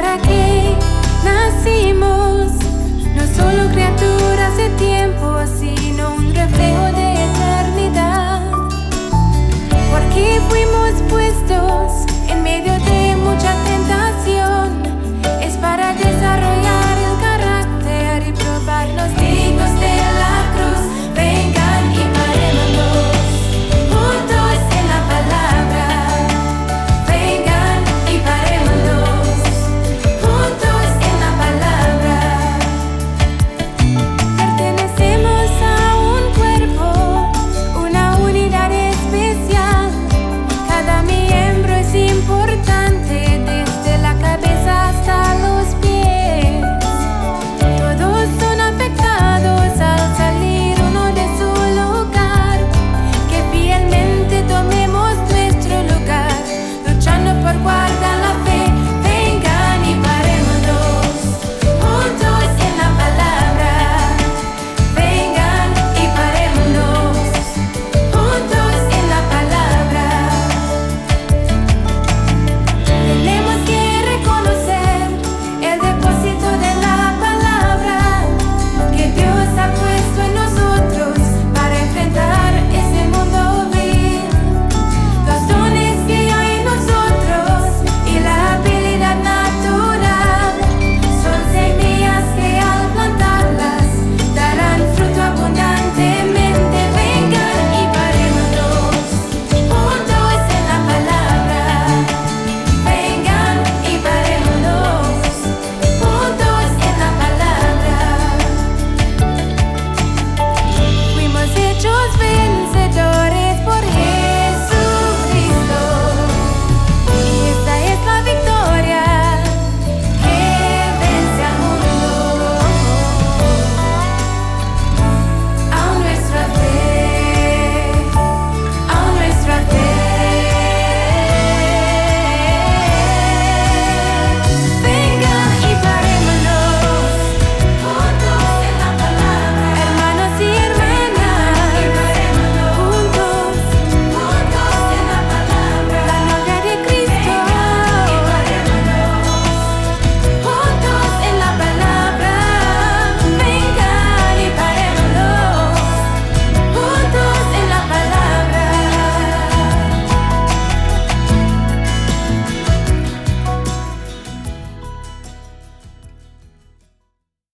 para qué nacimos. No solo criaturas